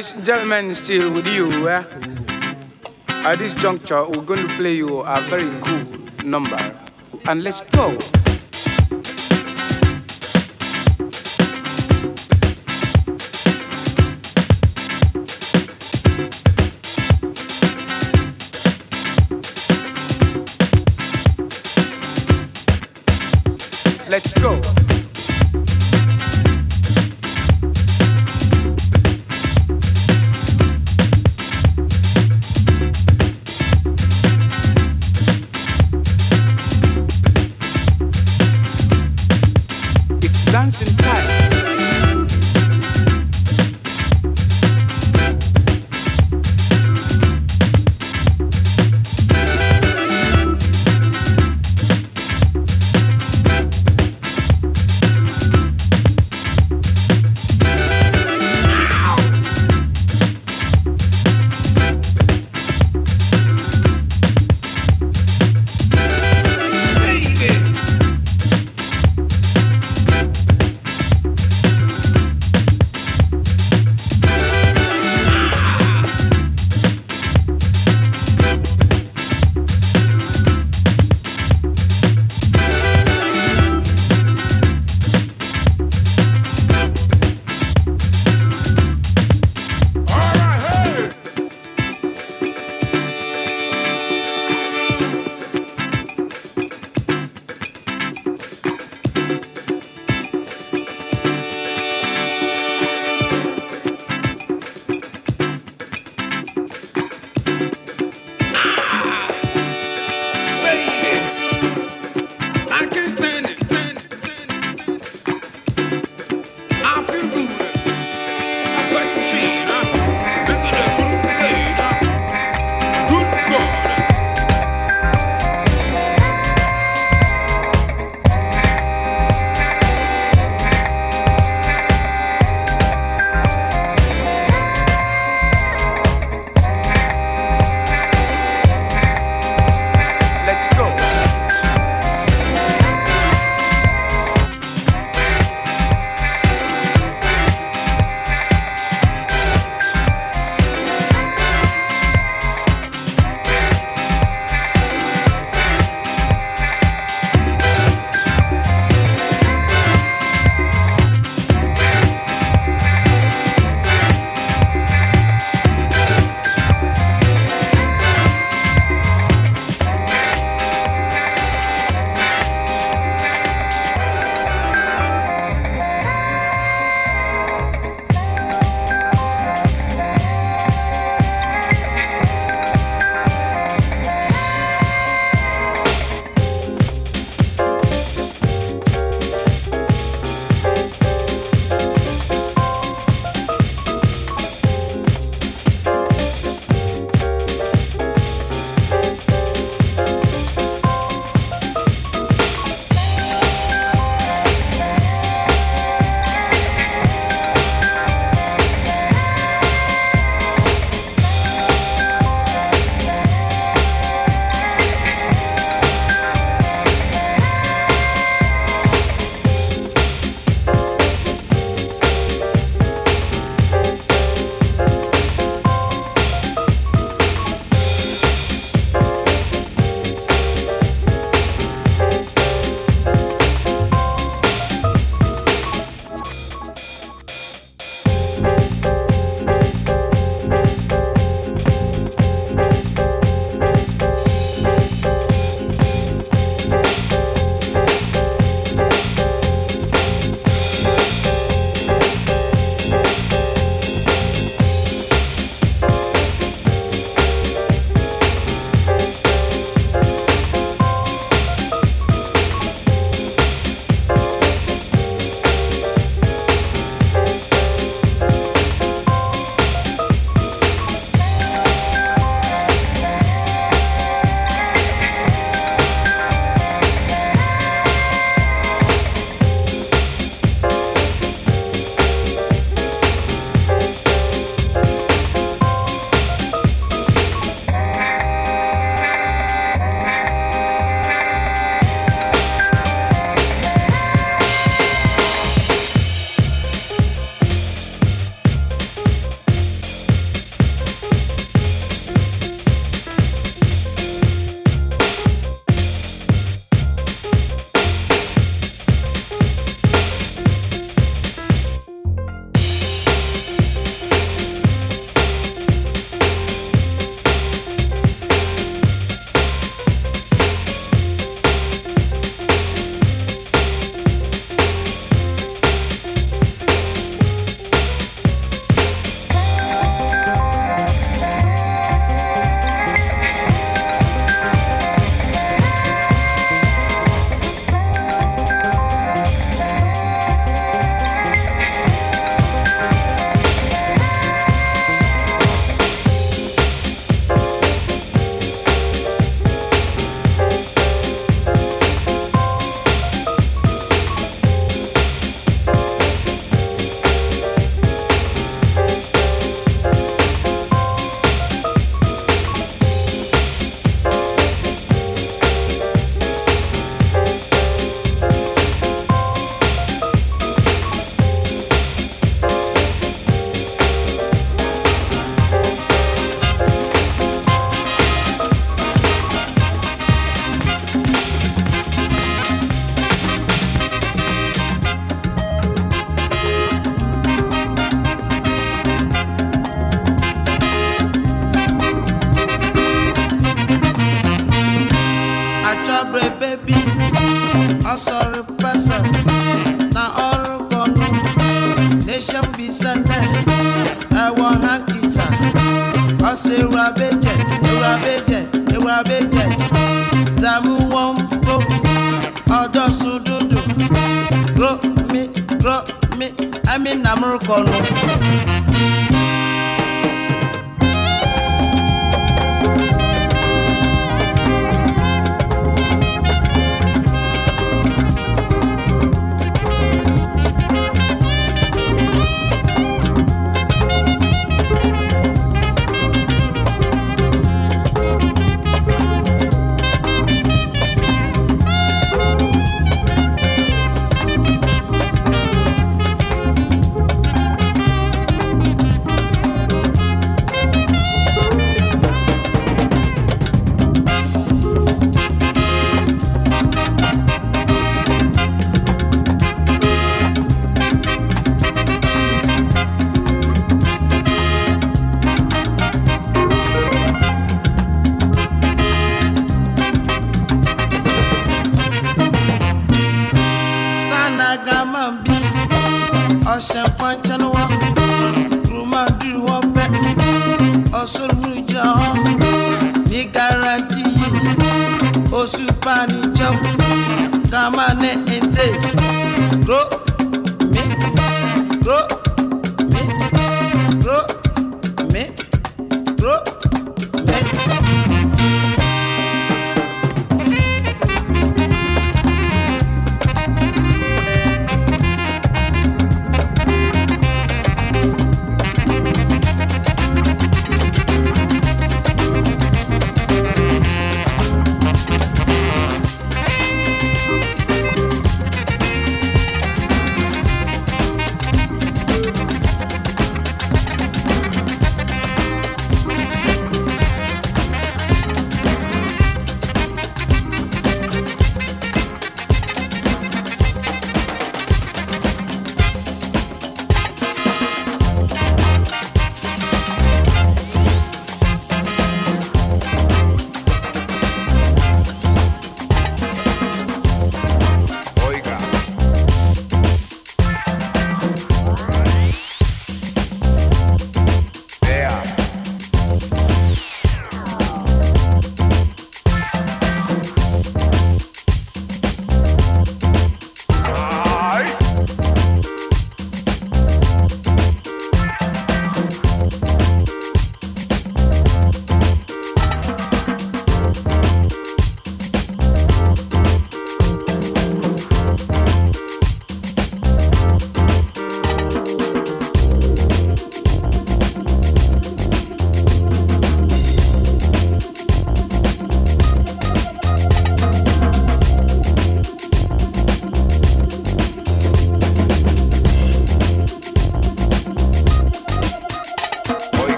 ladies and gentlemen, still with you. Eh? At this juncture, we're going to play you a very cool number. And let's go.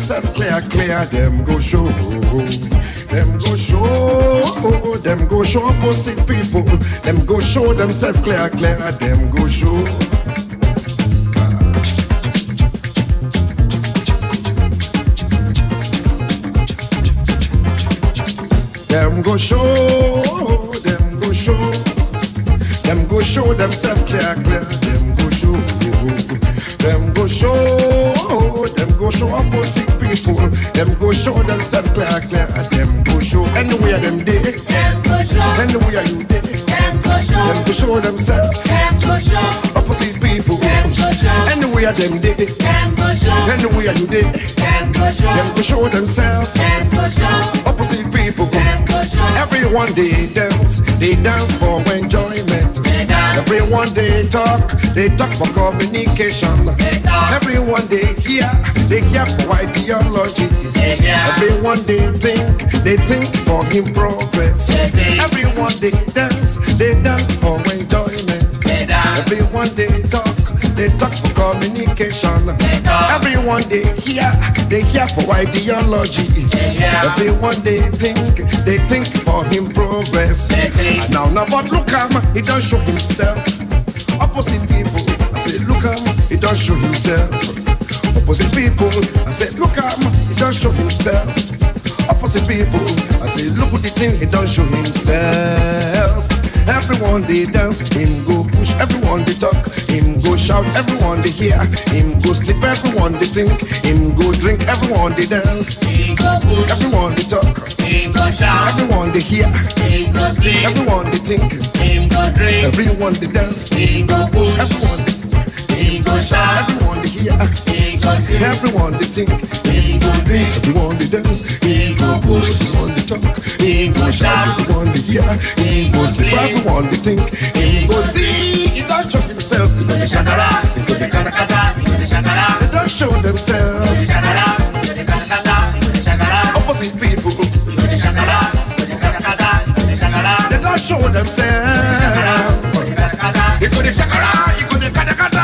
Themselves clear, clear, them go show. Them go show, them go show opposite people. Them go show themselves clear, clear, them go show. Them go show, them go show, them go show themselves clear, clear, them go show, them go show, them go show opposite. Them go show themselves clear, clear. Them go show anywhere them day, Them go show, anywhere you day. them go show, Them go show themselves them go show, opposite people. them go show, Anywhere them day, them go show, anywhere you day. them go show, Them go show themselves them go show, opposite people. them go show. Everyone they dance, they dance for. They dance. Everyone they talk, they talk for communication. Everyone they hear, they hear for ideology. Everyone they think, they think for progress. Everyone they dance, they dance for enjoyment. Everyone they talk, they talk for communication. Everyone they hear, they hear for ideology. Everyone they think, they think for him progress. Think. Now, now, but look at him, he don't show himself. Opposite people, I say, look at him, he don't show himself. Opposite people, I say, look at him, he don't show himself. Opposite people, I say, look at the thing, he don't show himself. Everyone they dance, him go push. Everyone they talk, him go shout. Everyone they hear, him go sleep. Everyone they think, him go drink. Everyone they dance, He go push, everyone they talk. he go shout, Everyone they hear, he go sleep, everyone they think, he go drink, everyone they dance, he go push, everyone they, he go shout, everyone they hear, he go sleep, everyone they think, he go drink, everyone they dance, he go push, everyone they talk, he go shout, everyone they hear, he go sleep, everyone they think, he go go see, he don't show himself, he the shakara, he go the kata kata, he go the shakara, don't show themselves, the shakara, he go the kata kata, he go the shakara, people, he go the shakara, he go the kata kata, he go the shakara, don't show themselves. the kata kata, He go the shakara, he go the kata kata,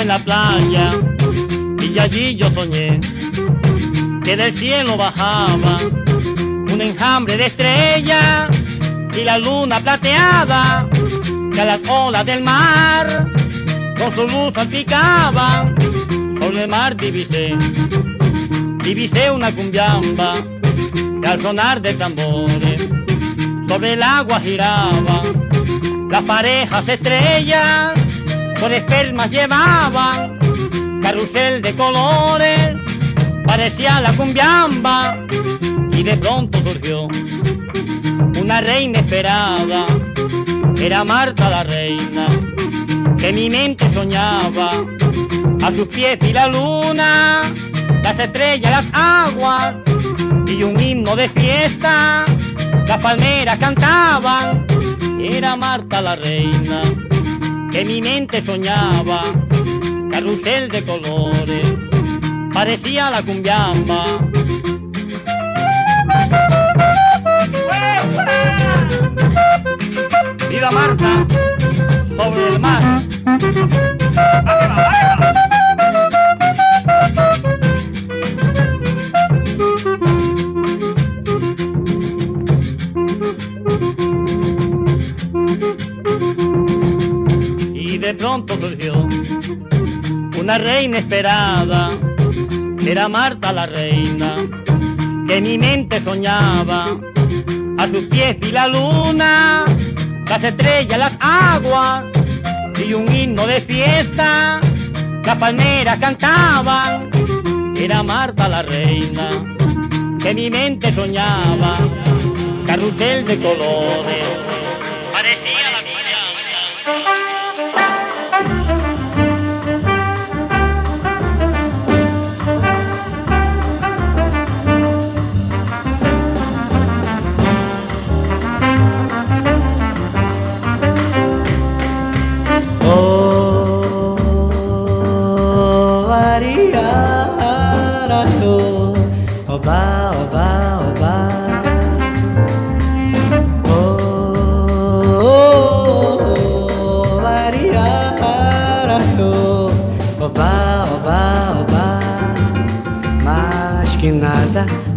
en la playa y allí yo soñé que del cielo bajaba un enjambre de estrellas y la luna plateada que a las olas del mar con su luz salpicaban sobre el mar divisé divisé una cumbiamba que al sonar de tambores sobre el agua giraba las parejas estrellas con espermas llevaban carrusel de colores parecía la cumbiamba y de pronto surgió una reina esperada. Era Marta la reina que mi mente soñaba. A sus pies y la luna las estrellas las aguas y un himno de fiesta. Las palmeras cantaban era Marta la reina que mi mente soñaba carrusel de colores parecía la cumbiamba. Viva Marta sobre el mar. Una reina esperada, era Marta la reina, que mi mente soñaba, a sus pies vi la luna, las estrellas, las aguas, y un himno de fiesta, las palmeras cantaban, era Marta la reina, que mi mente soñaba, carrusel de colores,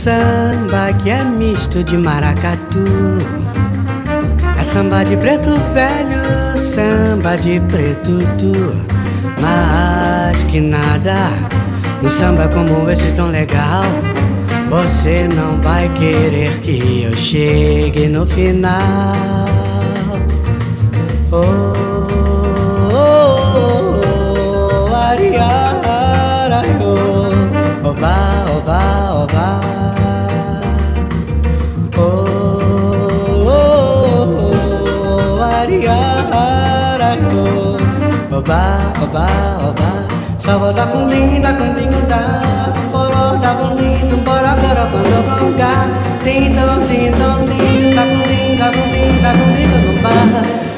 samba que é misto de maracatu É samba de preto velho, samba de preto tu Mas que nada, um samba como esse tão legal Você não vai querer que eu chegue no final Oh, oh, oh, Ariara, oh, oba, oba, oba. Oh, oh, oh, Ariara, oh, oba, oba, oba. Saba da com din, da com din, da. Boro da com din, dum bora, bora, quando com ga. Din, dum, din, dum, din, sa com din, da com din, da com din, dum ba.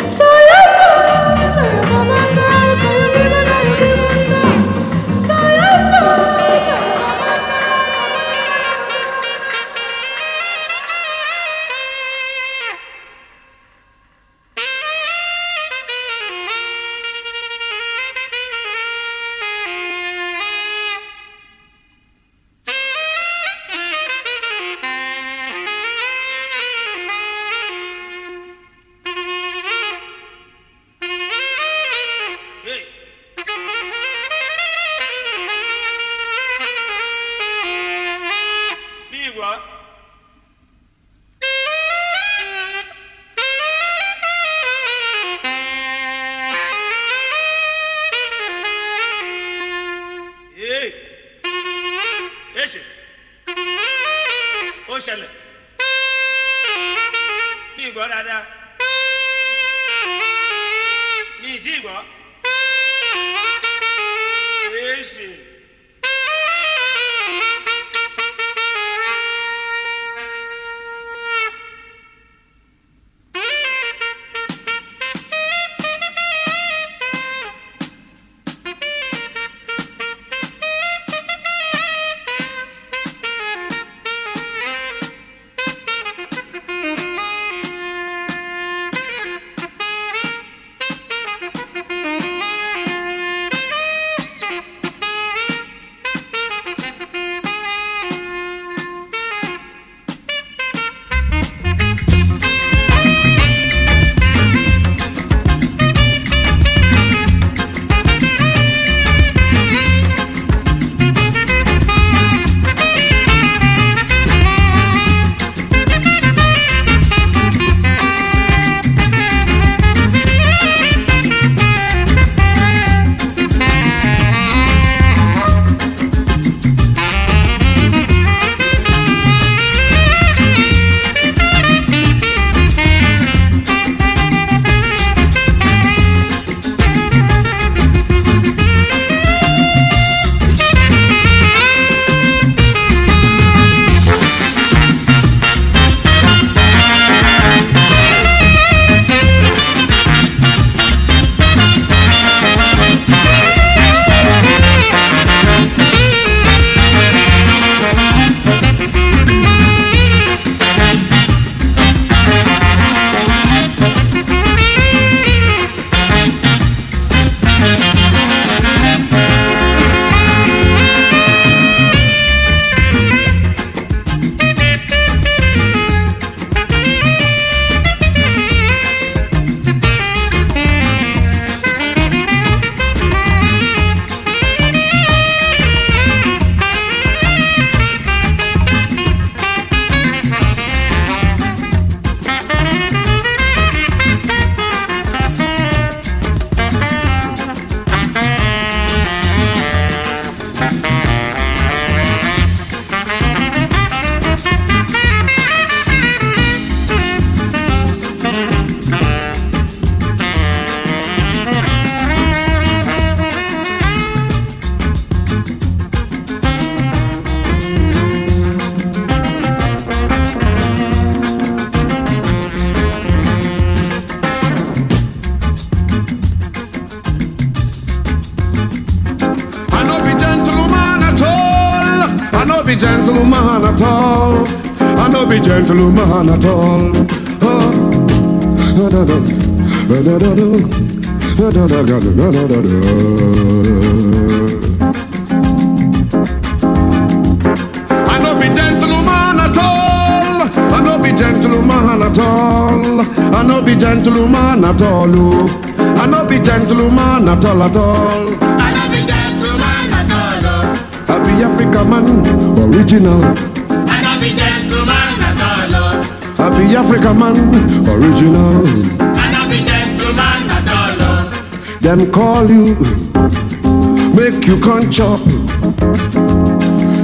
Chop.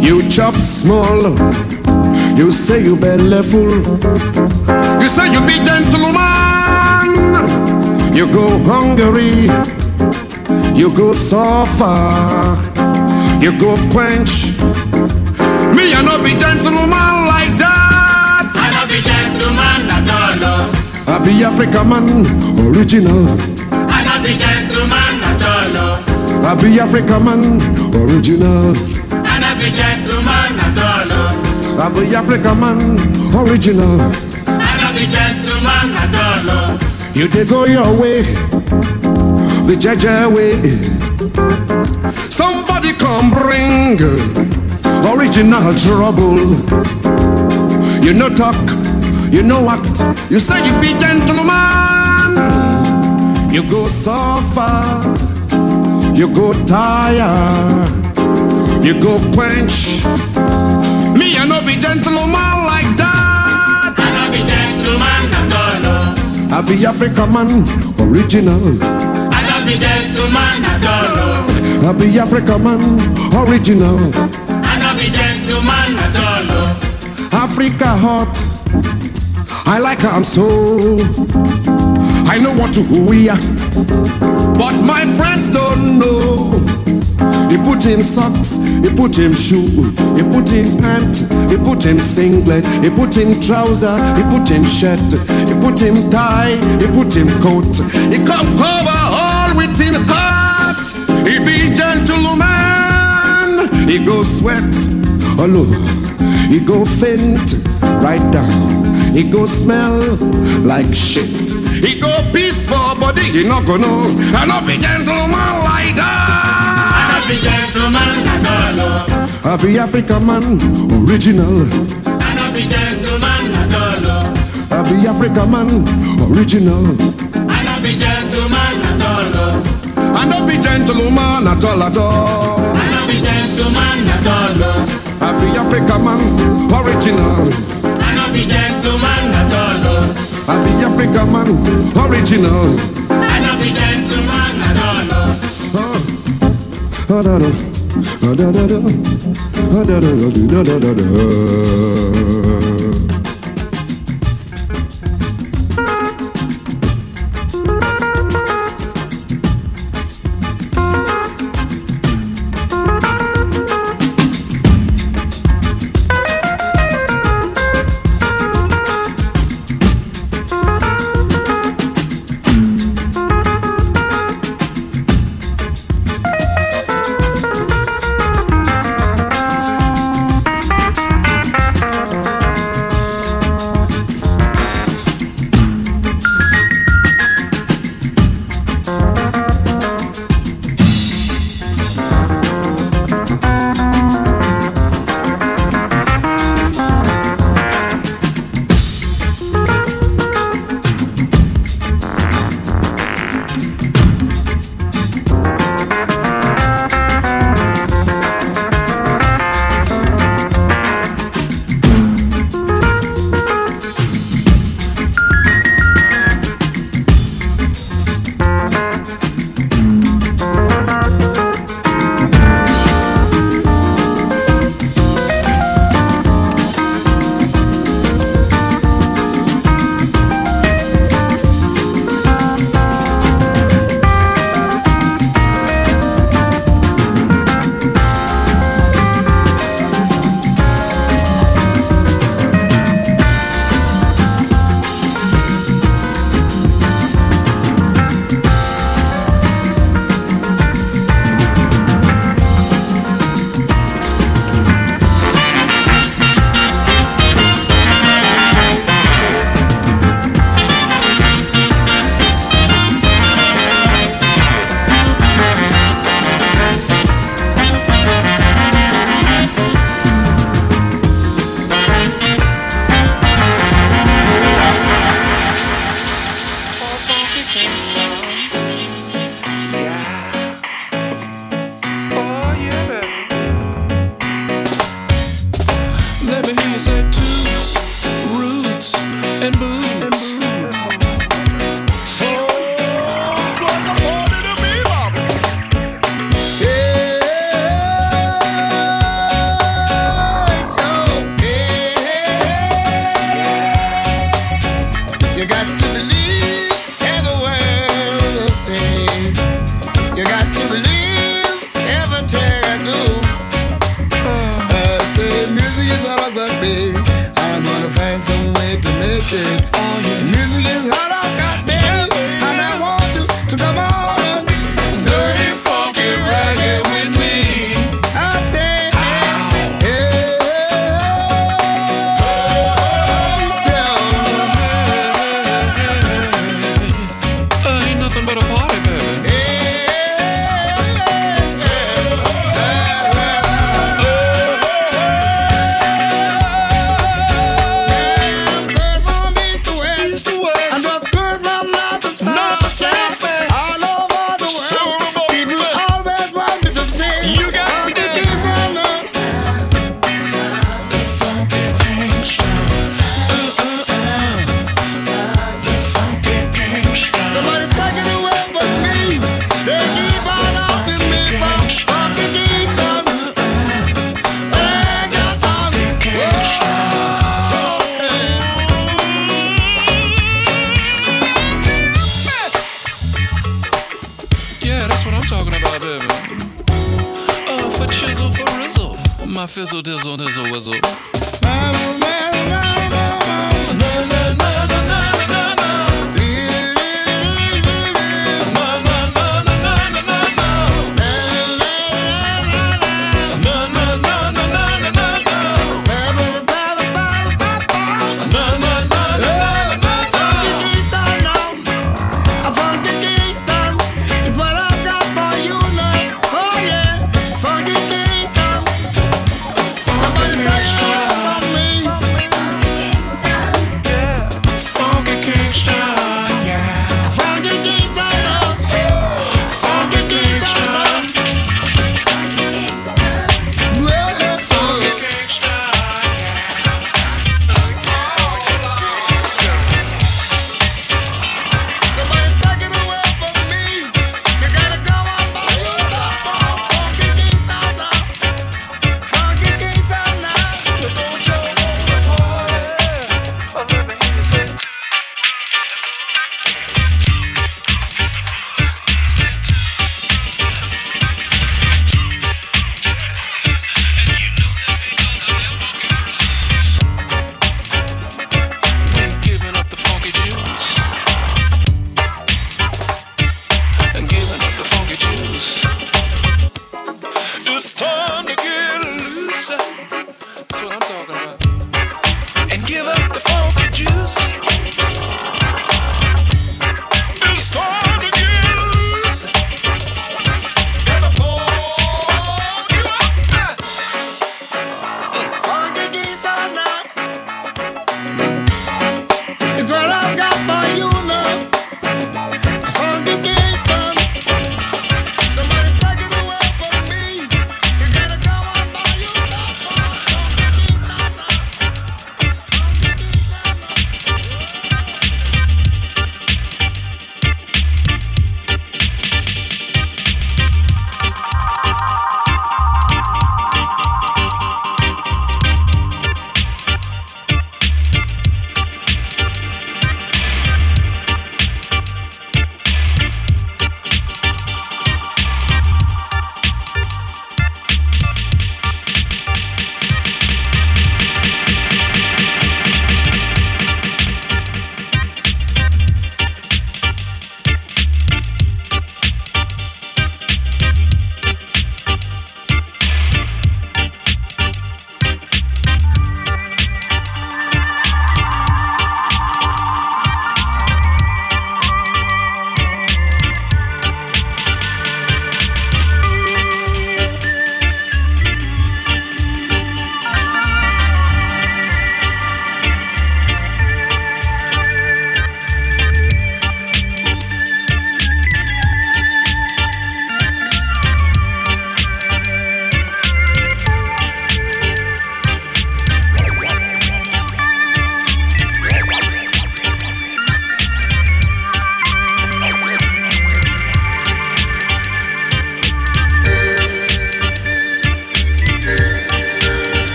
You chop small. You say you belly full. You say you be gentleman. You go hungry. You go suffer. You go quench. Me, I no be gentleman like that. I no be gentleman at all. I be Africa man, original. I be Africa man, original. I be gentleman at all. oh. I be Africa man, original. I be gentleman at all. oh. You dey go your way, the Jeje way. Somebody come bring original trouble. You no talk, you no act. You say you be gentleman. You go suffer, you go tire, you go quench. Me, I no be gentleman like that. I no be gentleman at all. I be Africa man, original. I no be gentleman at all. I be Africa man, original. I no be gentleman at all. Africa hot, I like her, I'm so. I know what to we are, but my friends don't know. He put in socks, he put in shoe, he put in pant, he put in singlet, he put in trouser, he put in shirt, he put in tie, he put in coat. He come cover all with him heart. He be gentleman, he go sweat all over, he go faint right down. He go smell like shit. He go peaceful, body he not gonna know. I not be gentleman like that. I be gentleman at all. I be African man, original. I be gentleman at all. I be African man, original. I be gentleman at all. I not be gentleman at all at all. I be gentleman at all. I be African man, original. I be gentleman at all. I be African man, original. I be gentleman at all. Ah, da, da. Ah, da, da, da. Ah, da, da, da, da, da, da, da.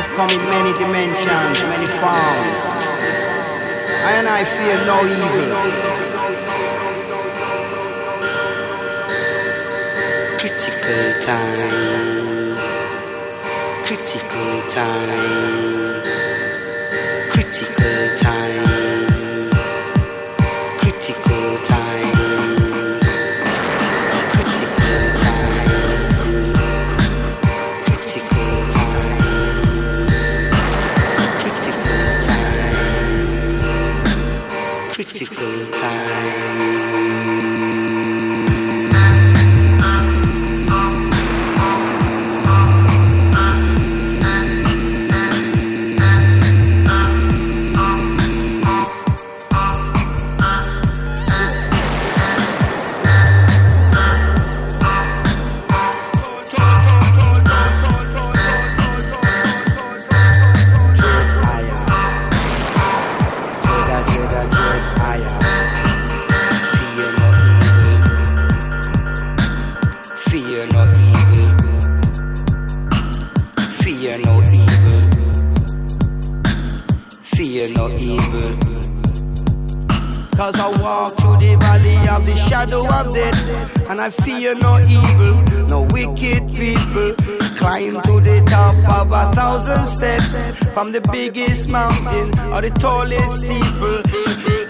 Love come in many dimensions, many forms. And I fear no evil. Critical time. Critical time. two times. fear no evil, no wicked people. Climb to the top of a thousand steps from the biggest mountain or the tallest steeple.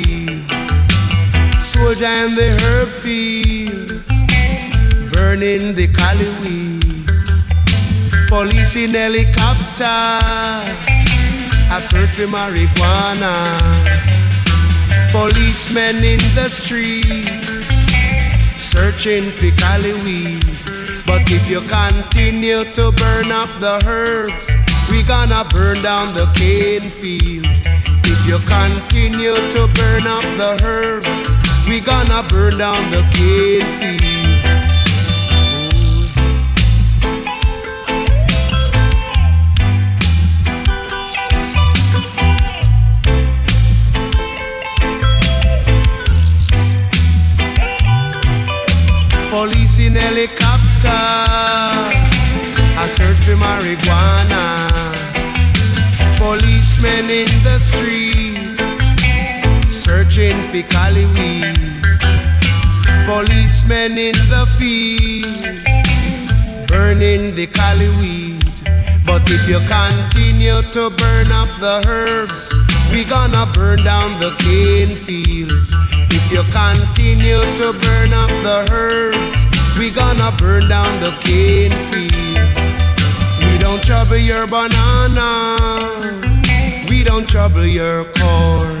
soldier in the herb field, burning the cali weed. Police in helicopter, I search for marijuana. Policemen in the streets, searching for cali weed. But if you continue to burn up the herbs, we gonna burn down the cane field. If you continue to burn up the herbs, we gonna burn down the cane fields. Police in helicopter, I search for marijuana. Policemen in the streets searching for cali weed. Policemen in the field burning the cali weed. But if you continue to burn up the herbs, we gonna burn down the cane fields. If you continue to burn up the herbs, we gonna burn down the cane fields. We don't trouble your banana we don't trouble your corn.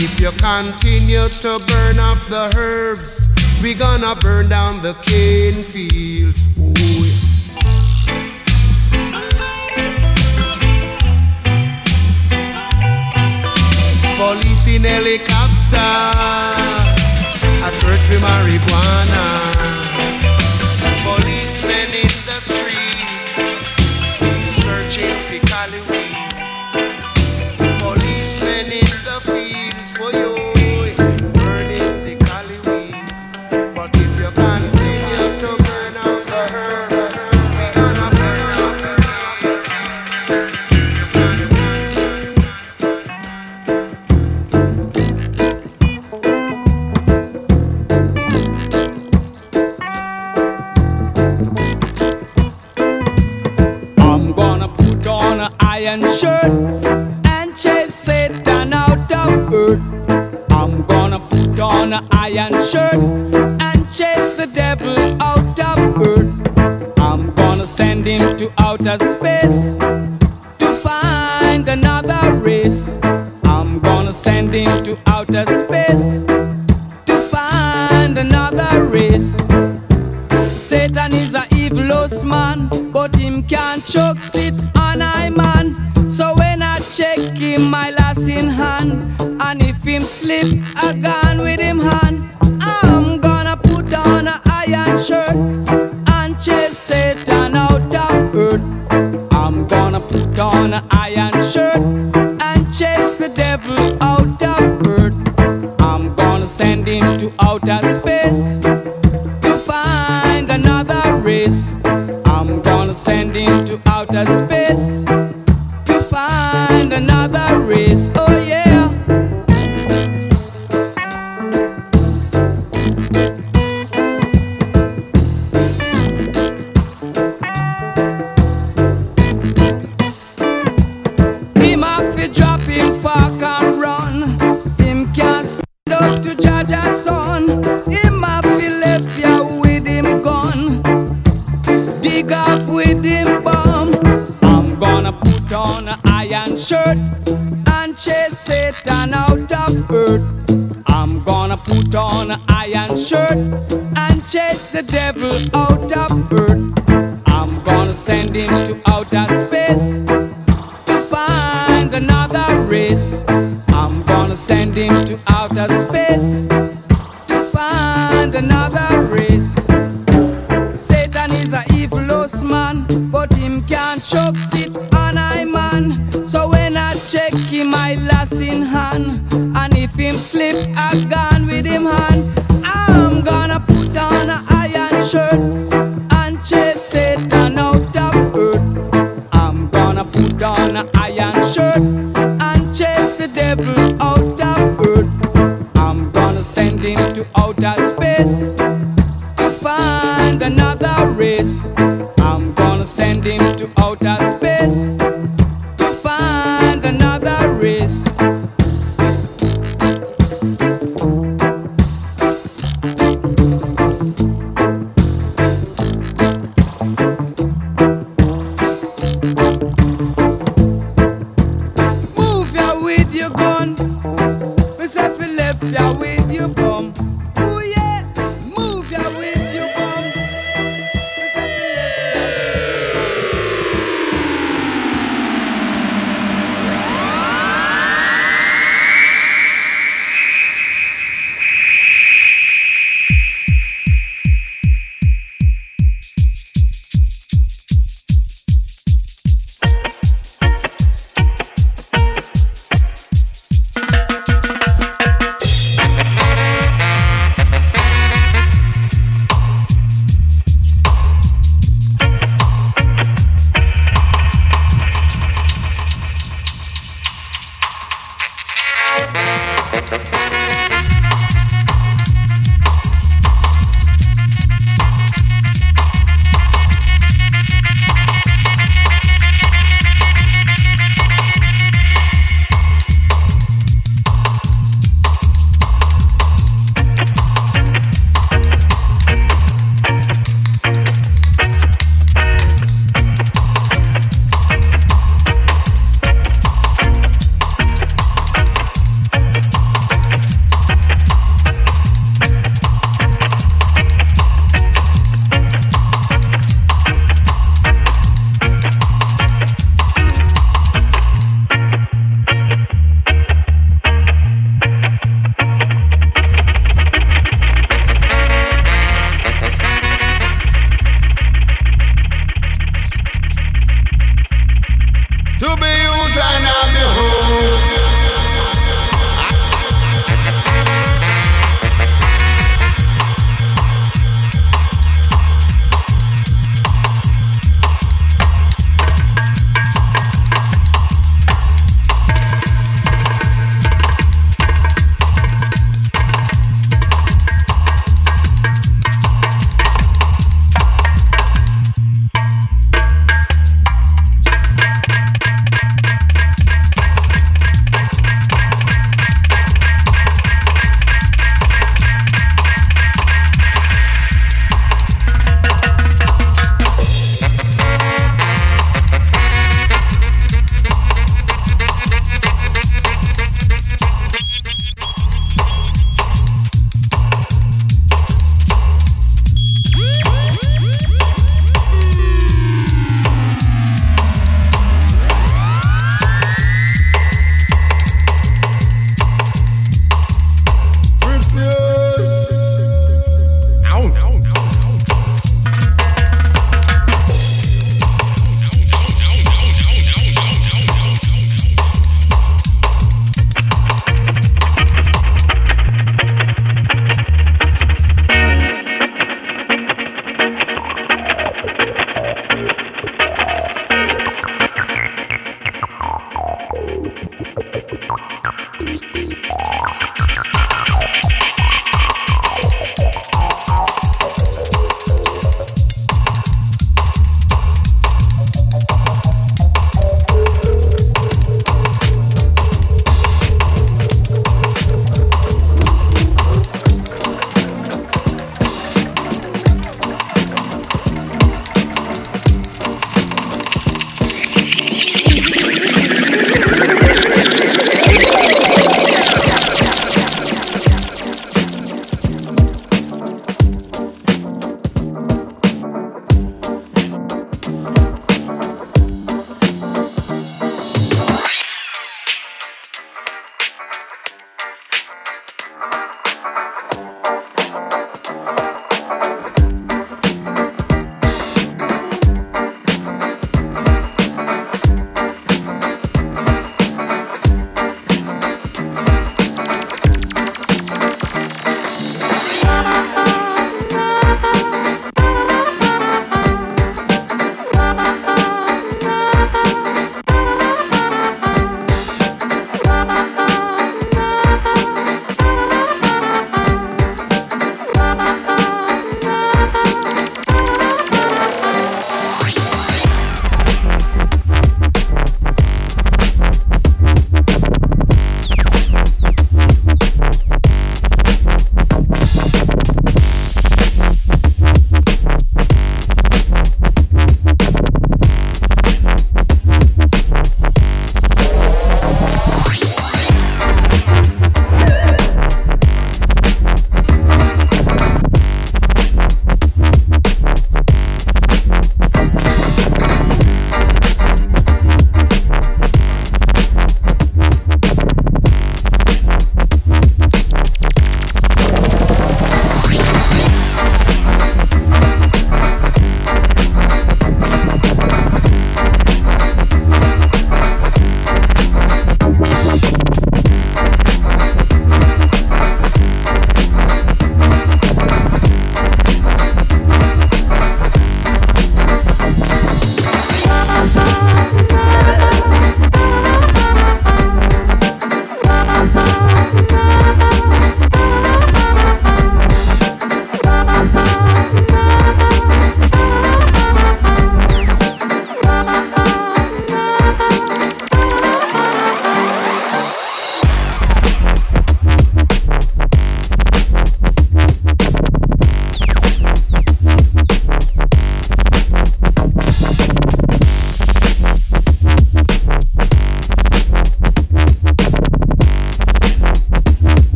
If you continue to burn up the herbs, we gonna burn down the cane fields. Ooh, Police in helicopter, I search for marijuana. Send him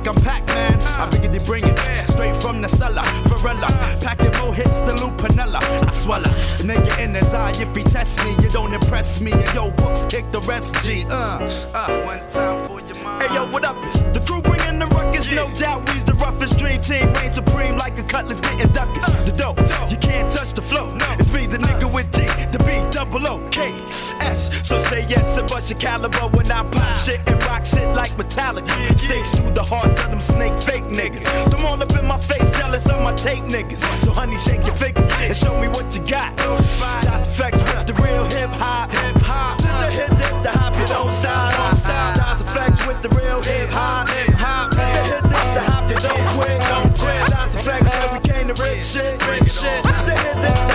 like I'm Pac-Man. I figured they bring it straight from the cellar. Varela, packing more hits than Lou Piniella. I swallow. Nigga in his eye, if he test me, you don't impress me. And yo, books kick the rest, G. Uh, uh, one time for your mind. Hey yo, what up? The crew bringing the ruckus. No doubt, we's the roughest dream team. Reign supreme like a cutlass getting duckers. The dope, you can't touch the flow. It's me, the nigga with G, the B, double O, K, S. So say yes and bust your caliber when I pop shit and rock shit like Metallica. Stakes through the hearts of them snake fake niggas. Them all up in my face, jealous of my tape niggas. So honey, shake your fingers and show me what you got. Das EFX with the real hip hop, hip hop. To the hip hip, the hop, you don't stop, don't stop. Das EFX with the real hip hop, hip hop. To the hip hip, the hop, you don't quit, don't quit. That's and we came to rip shit, rip shit. To the hip hip,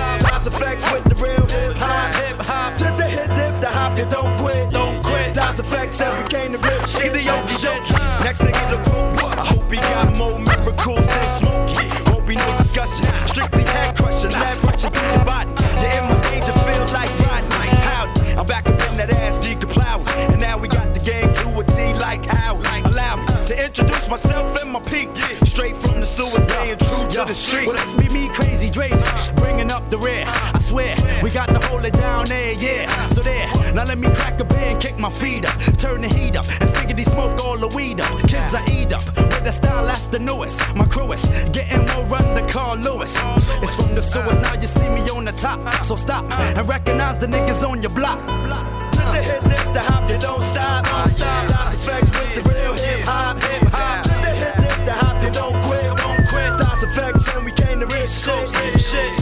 style, rise and flex with the real hip hop. Hip hop to the hip dip, the hop you don't quit, don't quit. Dies and flex and became the real shit. The yoke shit. Next nigga the room, I hope he got more miracles than Smokey. Won't be no discussion. Strictly head crushing, that rushing through your body. You're in my danger, feel like riding like howdy. I'm back up in that ass, G Kaplow. And now we got the game to a T like Howie. Allow me to introduce myself and my peak. Straight from the sewer, staying true to the streets. Well, that's me, me, Krazy Drayz Bringing up the rear. I swear, we got to hold it down there, yeah. So there, now let me crack a beer kick my feet up. Turn the heat up and spiggity smoke all the weed up. Kids I eat up with the style that's the newest. My crew is getting more run than Carl Lewis. It's from the sewers, now you see me on the top. So stop and recognize the niggas on your block. The hit, dip, the hop, you don't stop, don't stop. Das EFX with the real hip hop, hip hop. The hit, dip, the hop, you don't quit, don't quit. Das EFX and we came to rip shit, shit.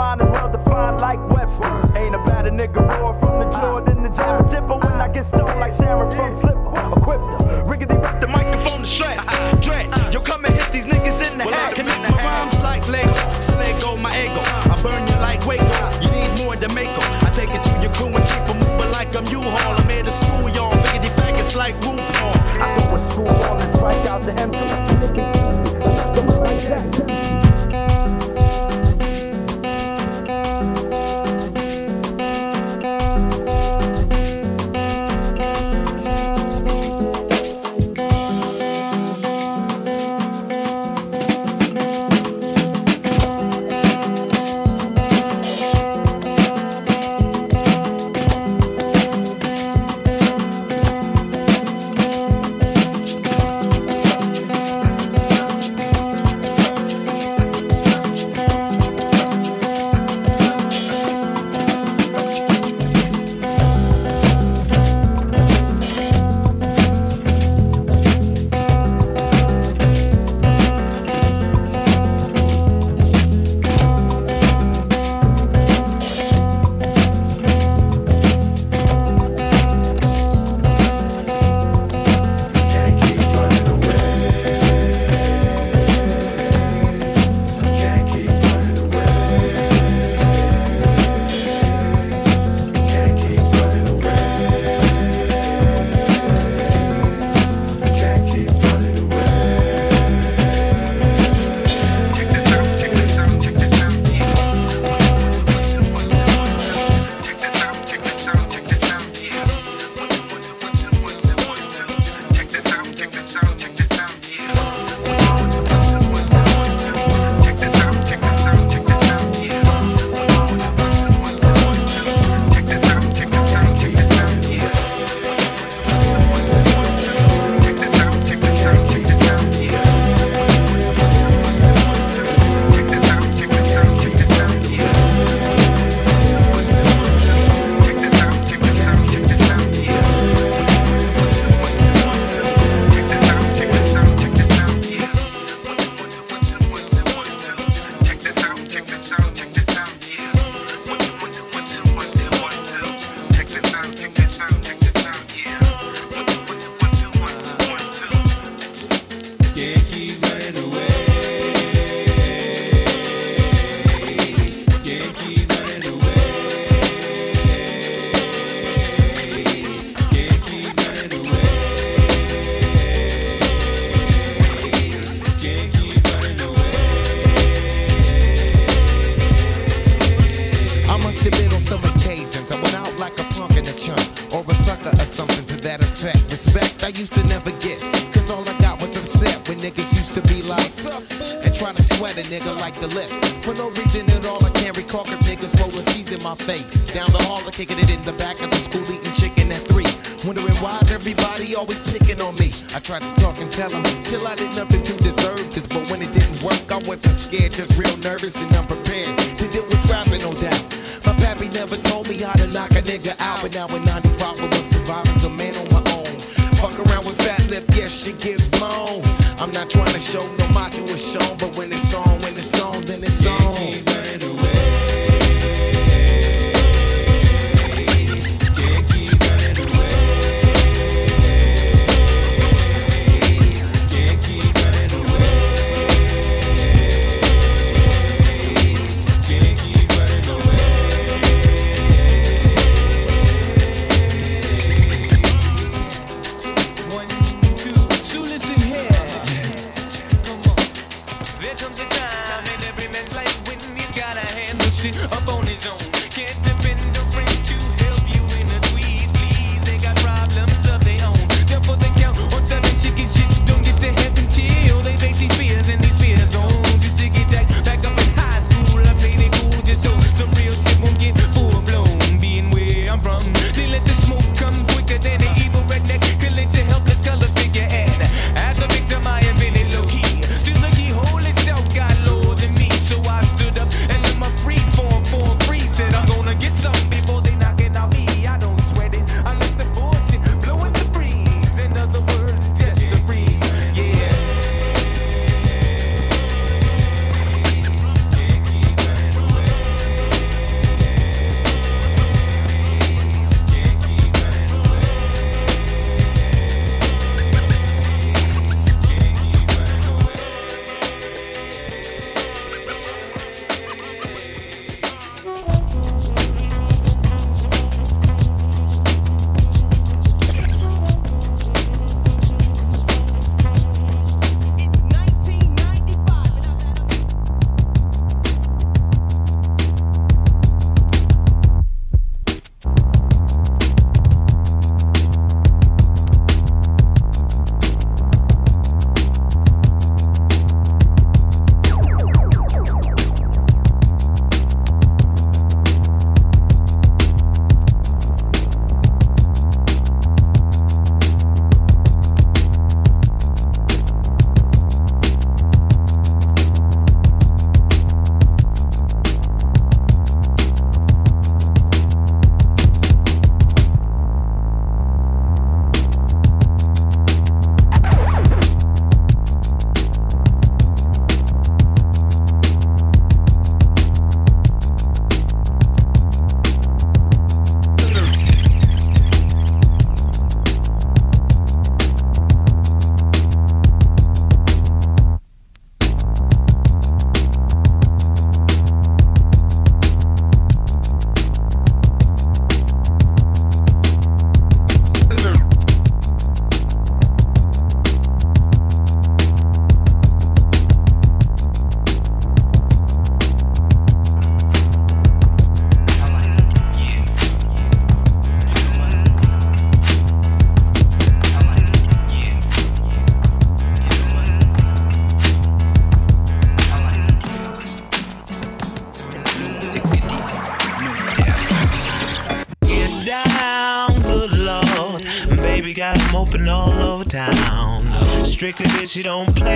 This style of mine is well defined like Webster's. Ain't about a nigga roar from the Jordan, the jam dipper. When I get stoned like Sharon from Sliver, equipped her. Riggedy rip the microphone to shred. Dread, yo, come and hit these niggas in the head. Connect my rhymes like Lego. Lego, my ego. I burn you like Waco. You need more than Mako. I take it to your crew and keep 'em moving like I'm U-Haul. I'm here to school y'all. Riggedy faggots like roof. I go with school hall and strike out the MC. I tried to bitch, don't play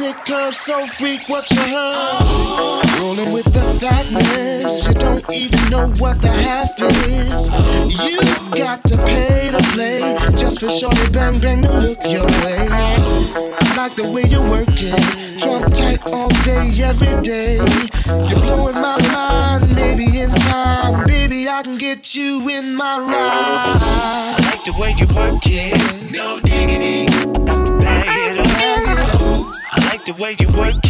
it curves so freak what you heard. Rolling with the fatness, you don't even know what the half is. You've got to pay to play just for shorty bang bang to look your way. I like the way you work it, trump tight all day, every day. You're blowing my mind, maybe in time, baby I can get you in my ride. I like the way you work it, way you work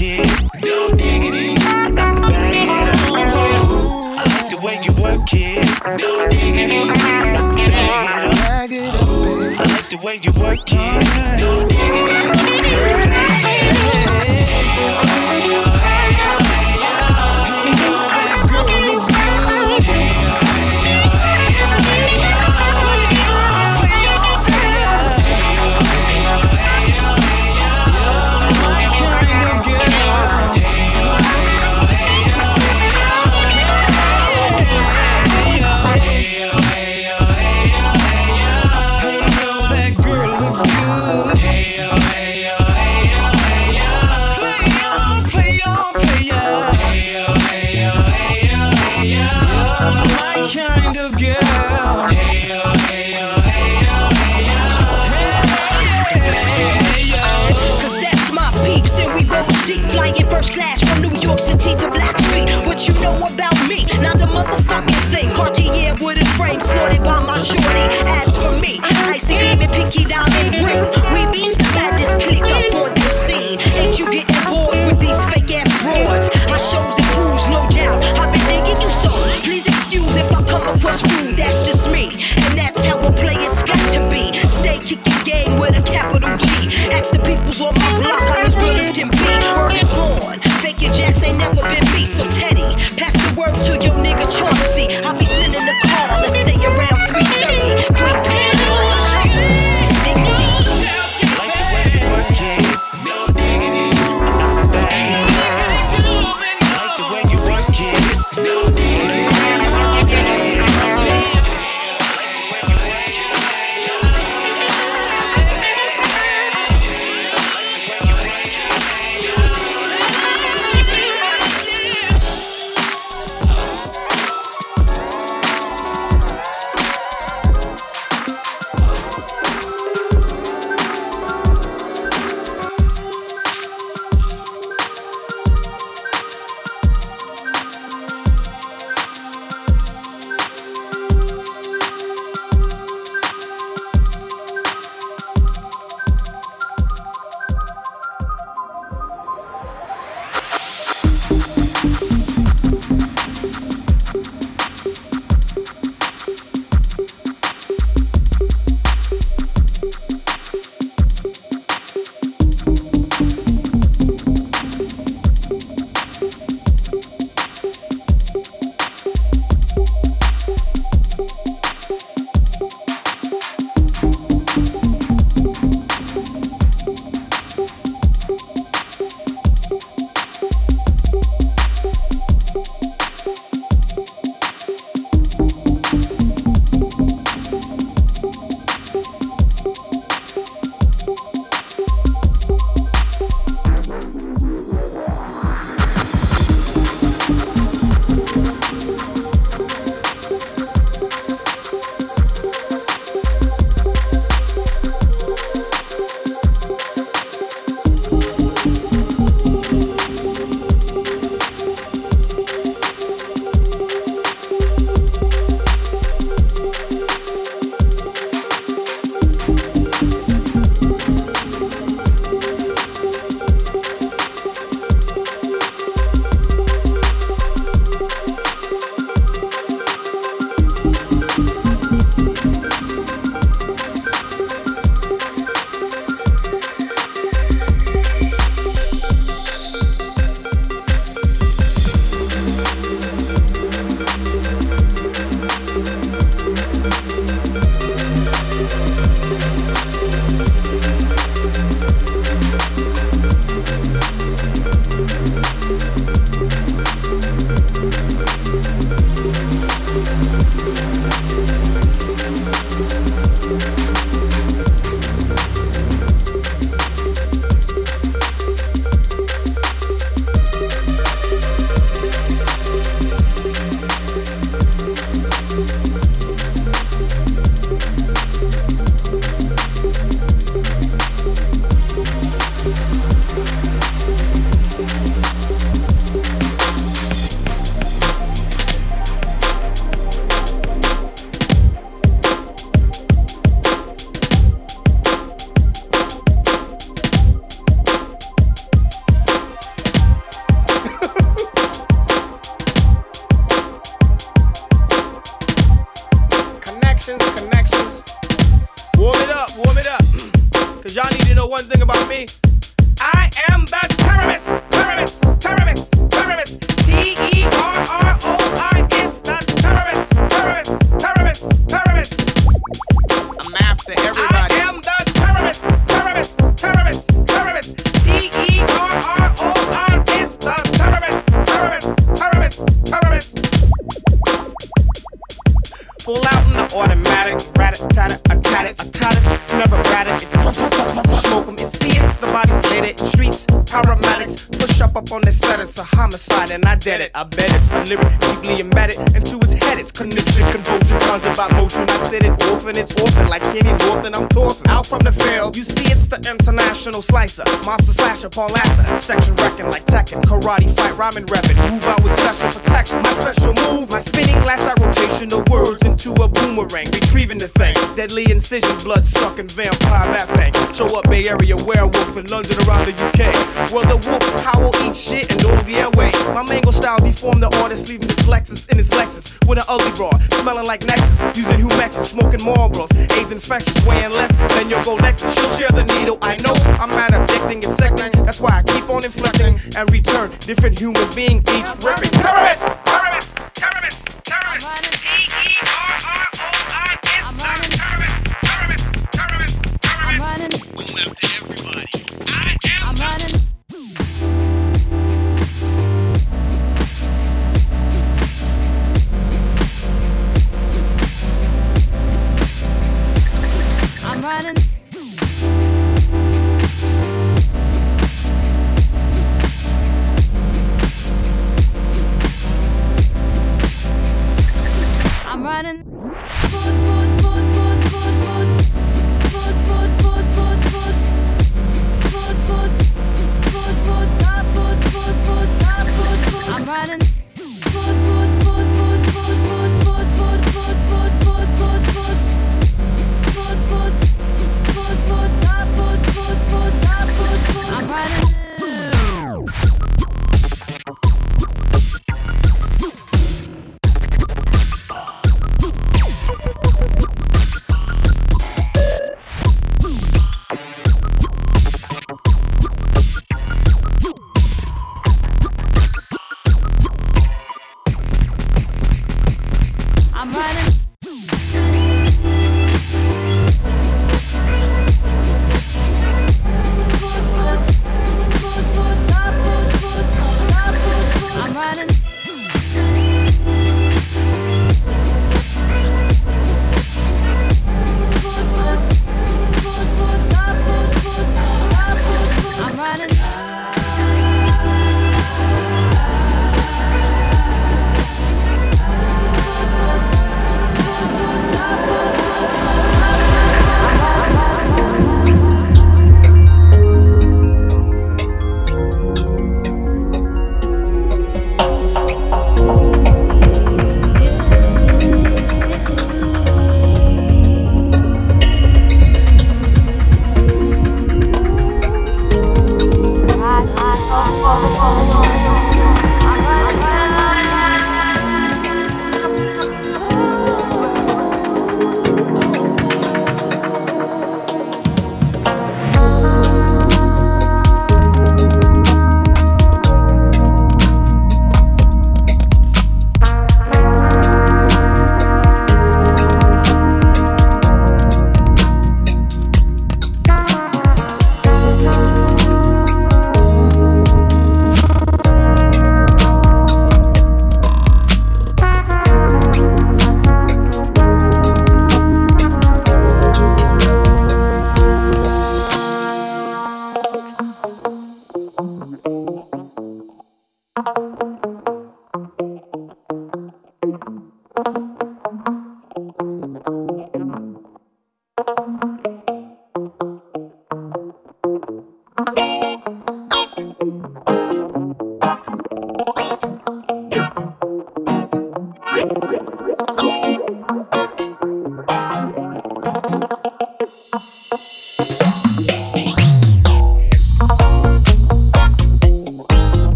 you know about me? Not a motherfucking thing. Cartier wooden frame sported by my shorty. As for me, icy gleaming pinky diamond ring. We beams the baddest click up on this scene. Ain't you getting bored with these fake ass broads? I shows and crews, no doubt. I've been digging you so. Please excuse if I come across rude. That's just me, and that's how a play it's got to be. Stay kicking game with a capital G. Ask the peoples on my block, I'm as real as can be. Word is born. Faking jacks ain't never been me. So the word to your nigga Chauncey. I'll be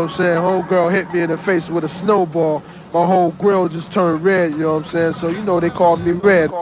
I'm saying? Homegirl hit me in the face with a snowball. My whole grill just turned red, you know what I'm saying? So you know they call me red. Call me red.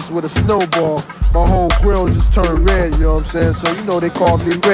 Face with a snowball. My whole grill just turned red, you know what I'm saying? So you know they call me red. Call me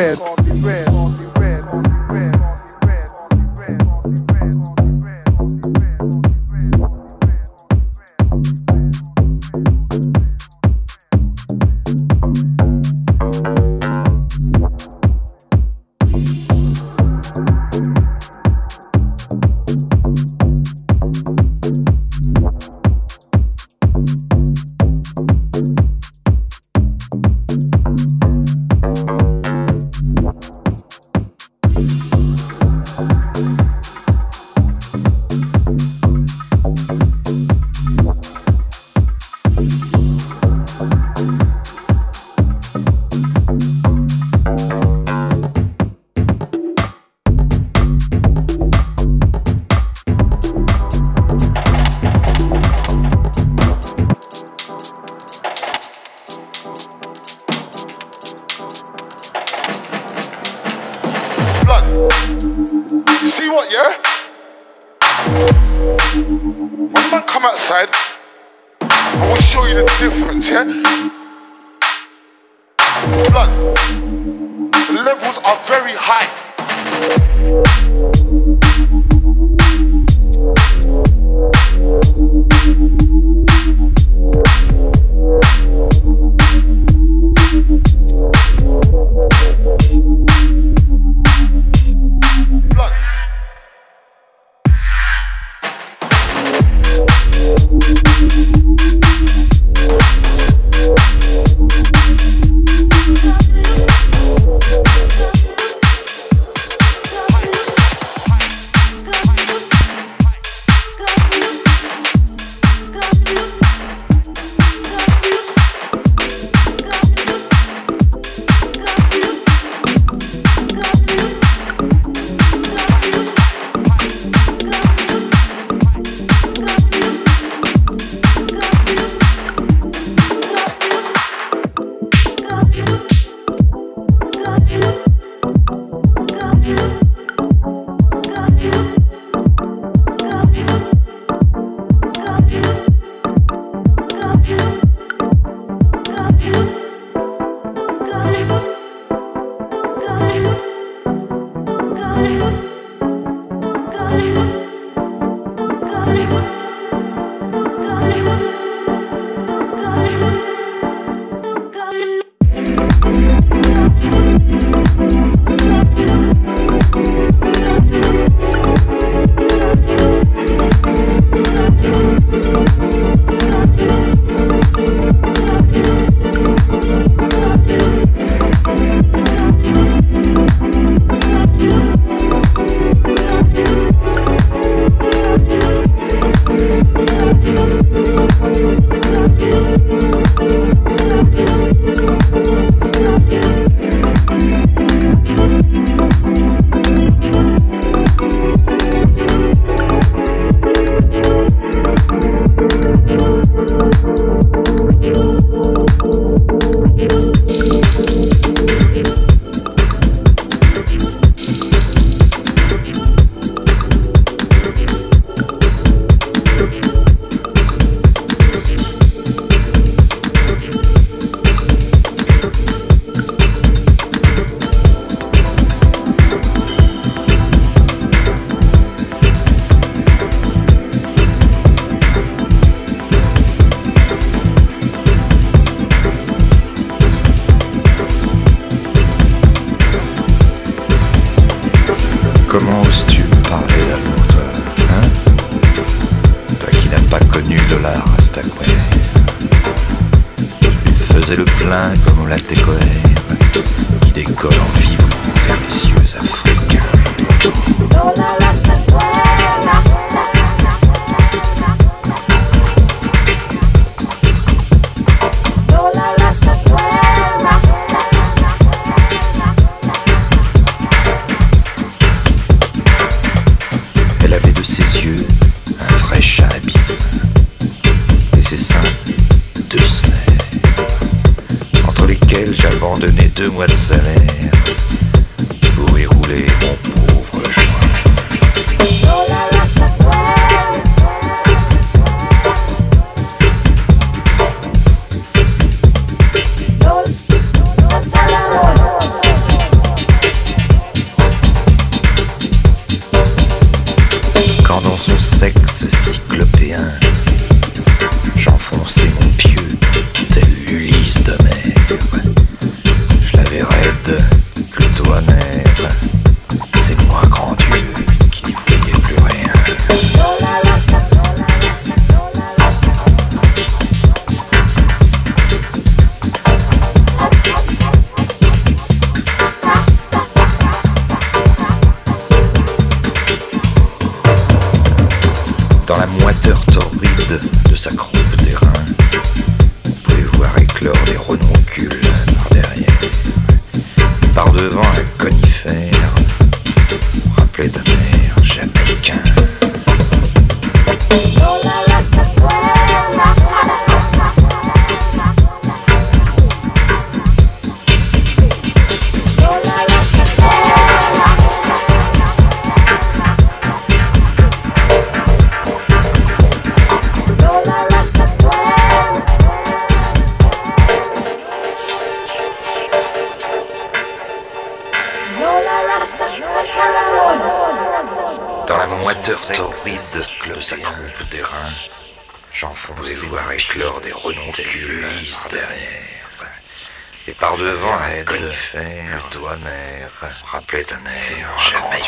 par devant et de le faire toi-même. Rappelez ta mère, jamais.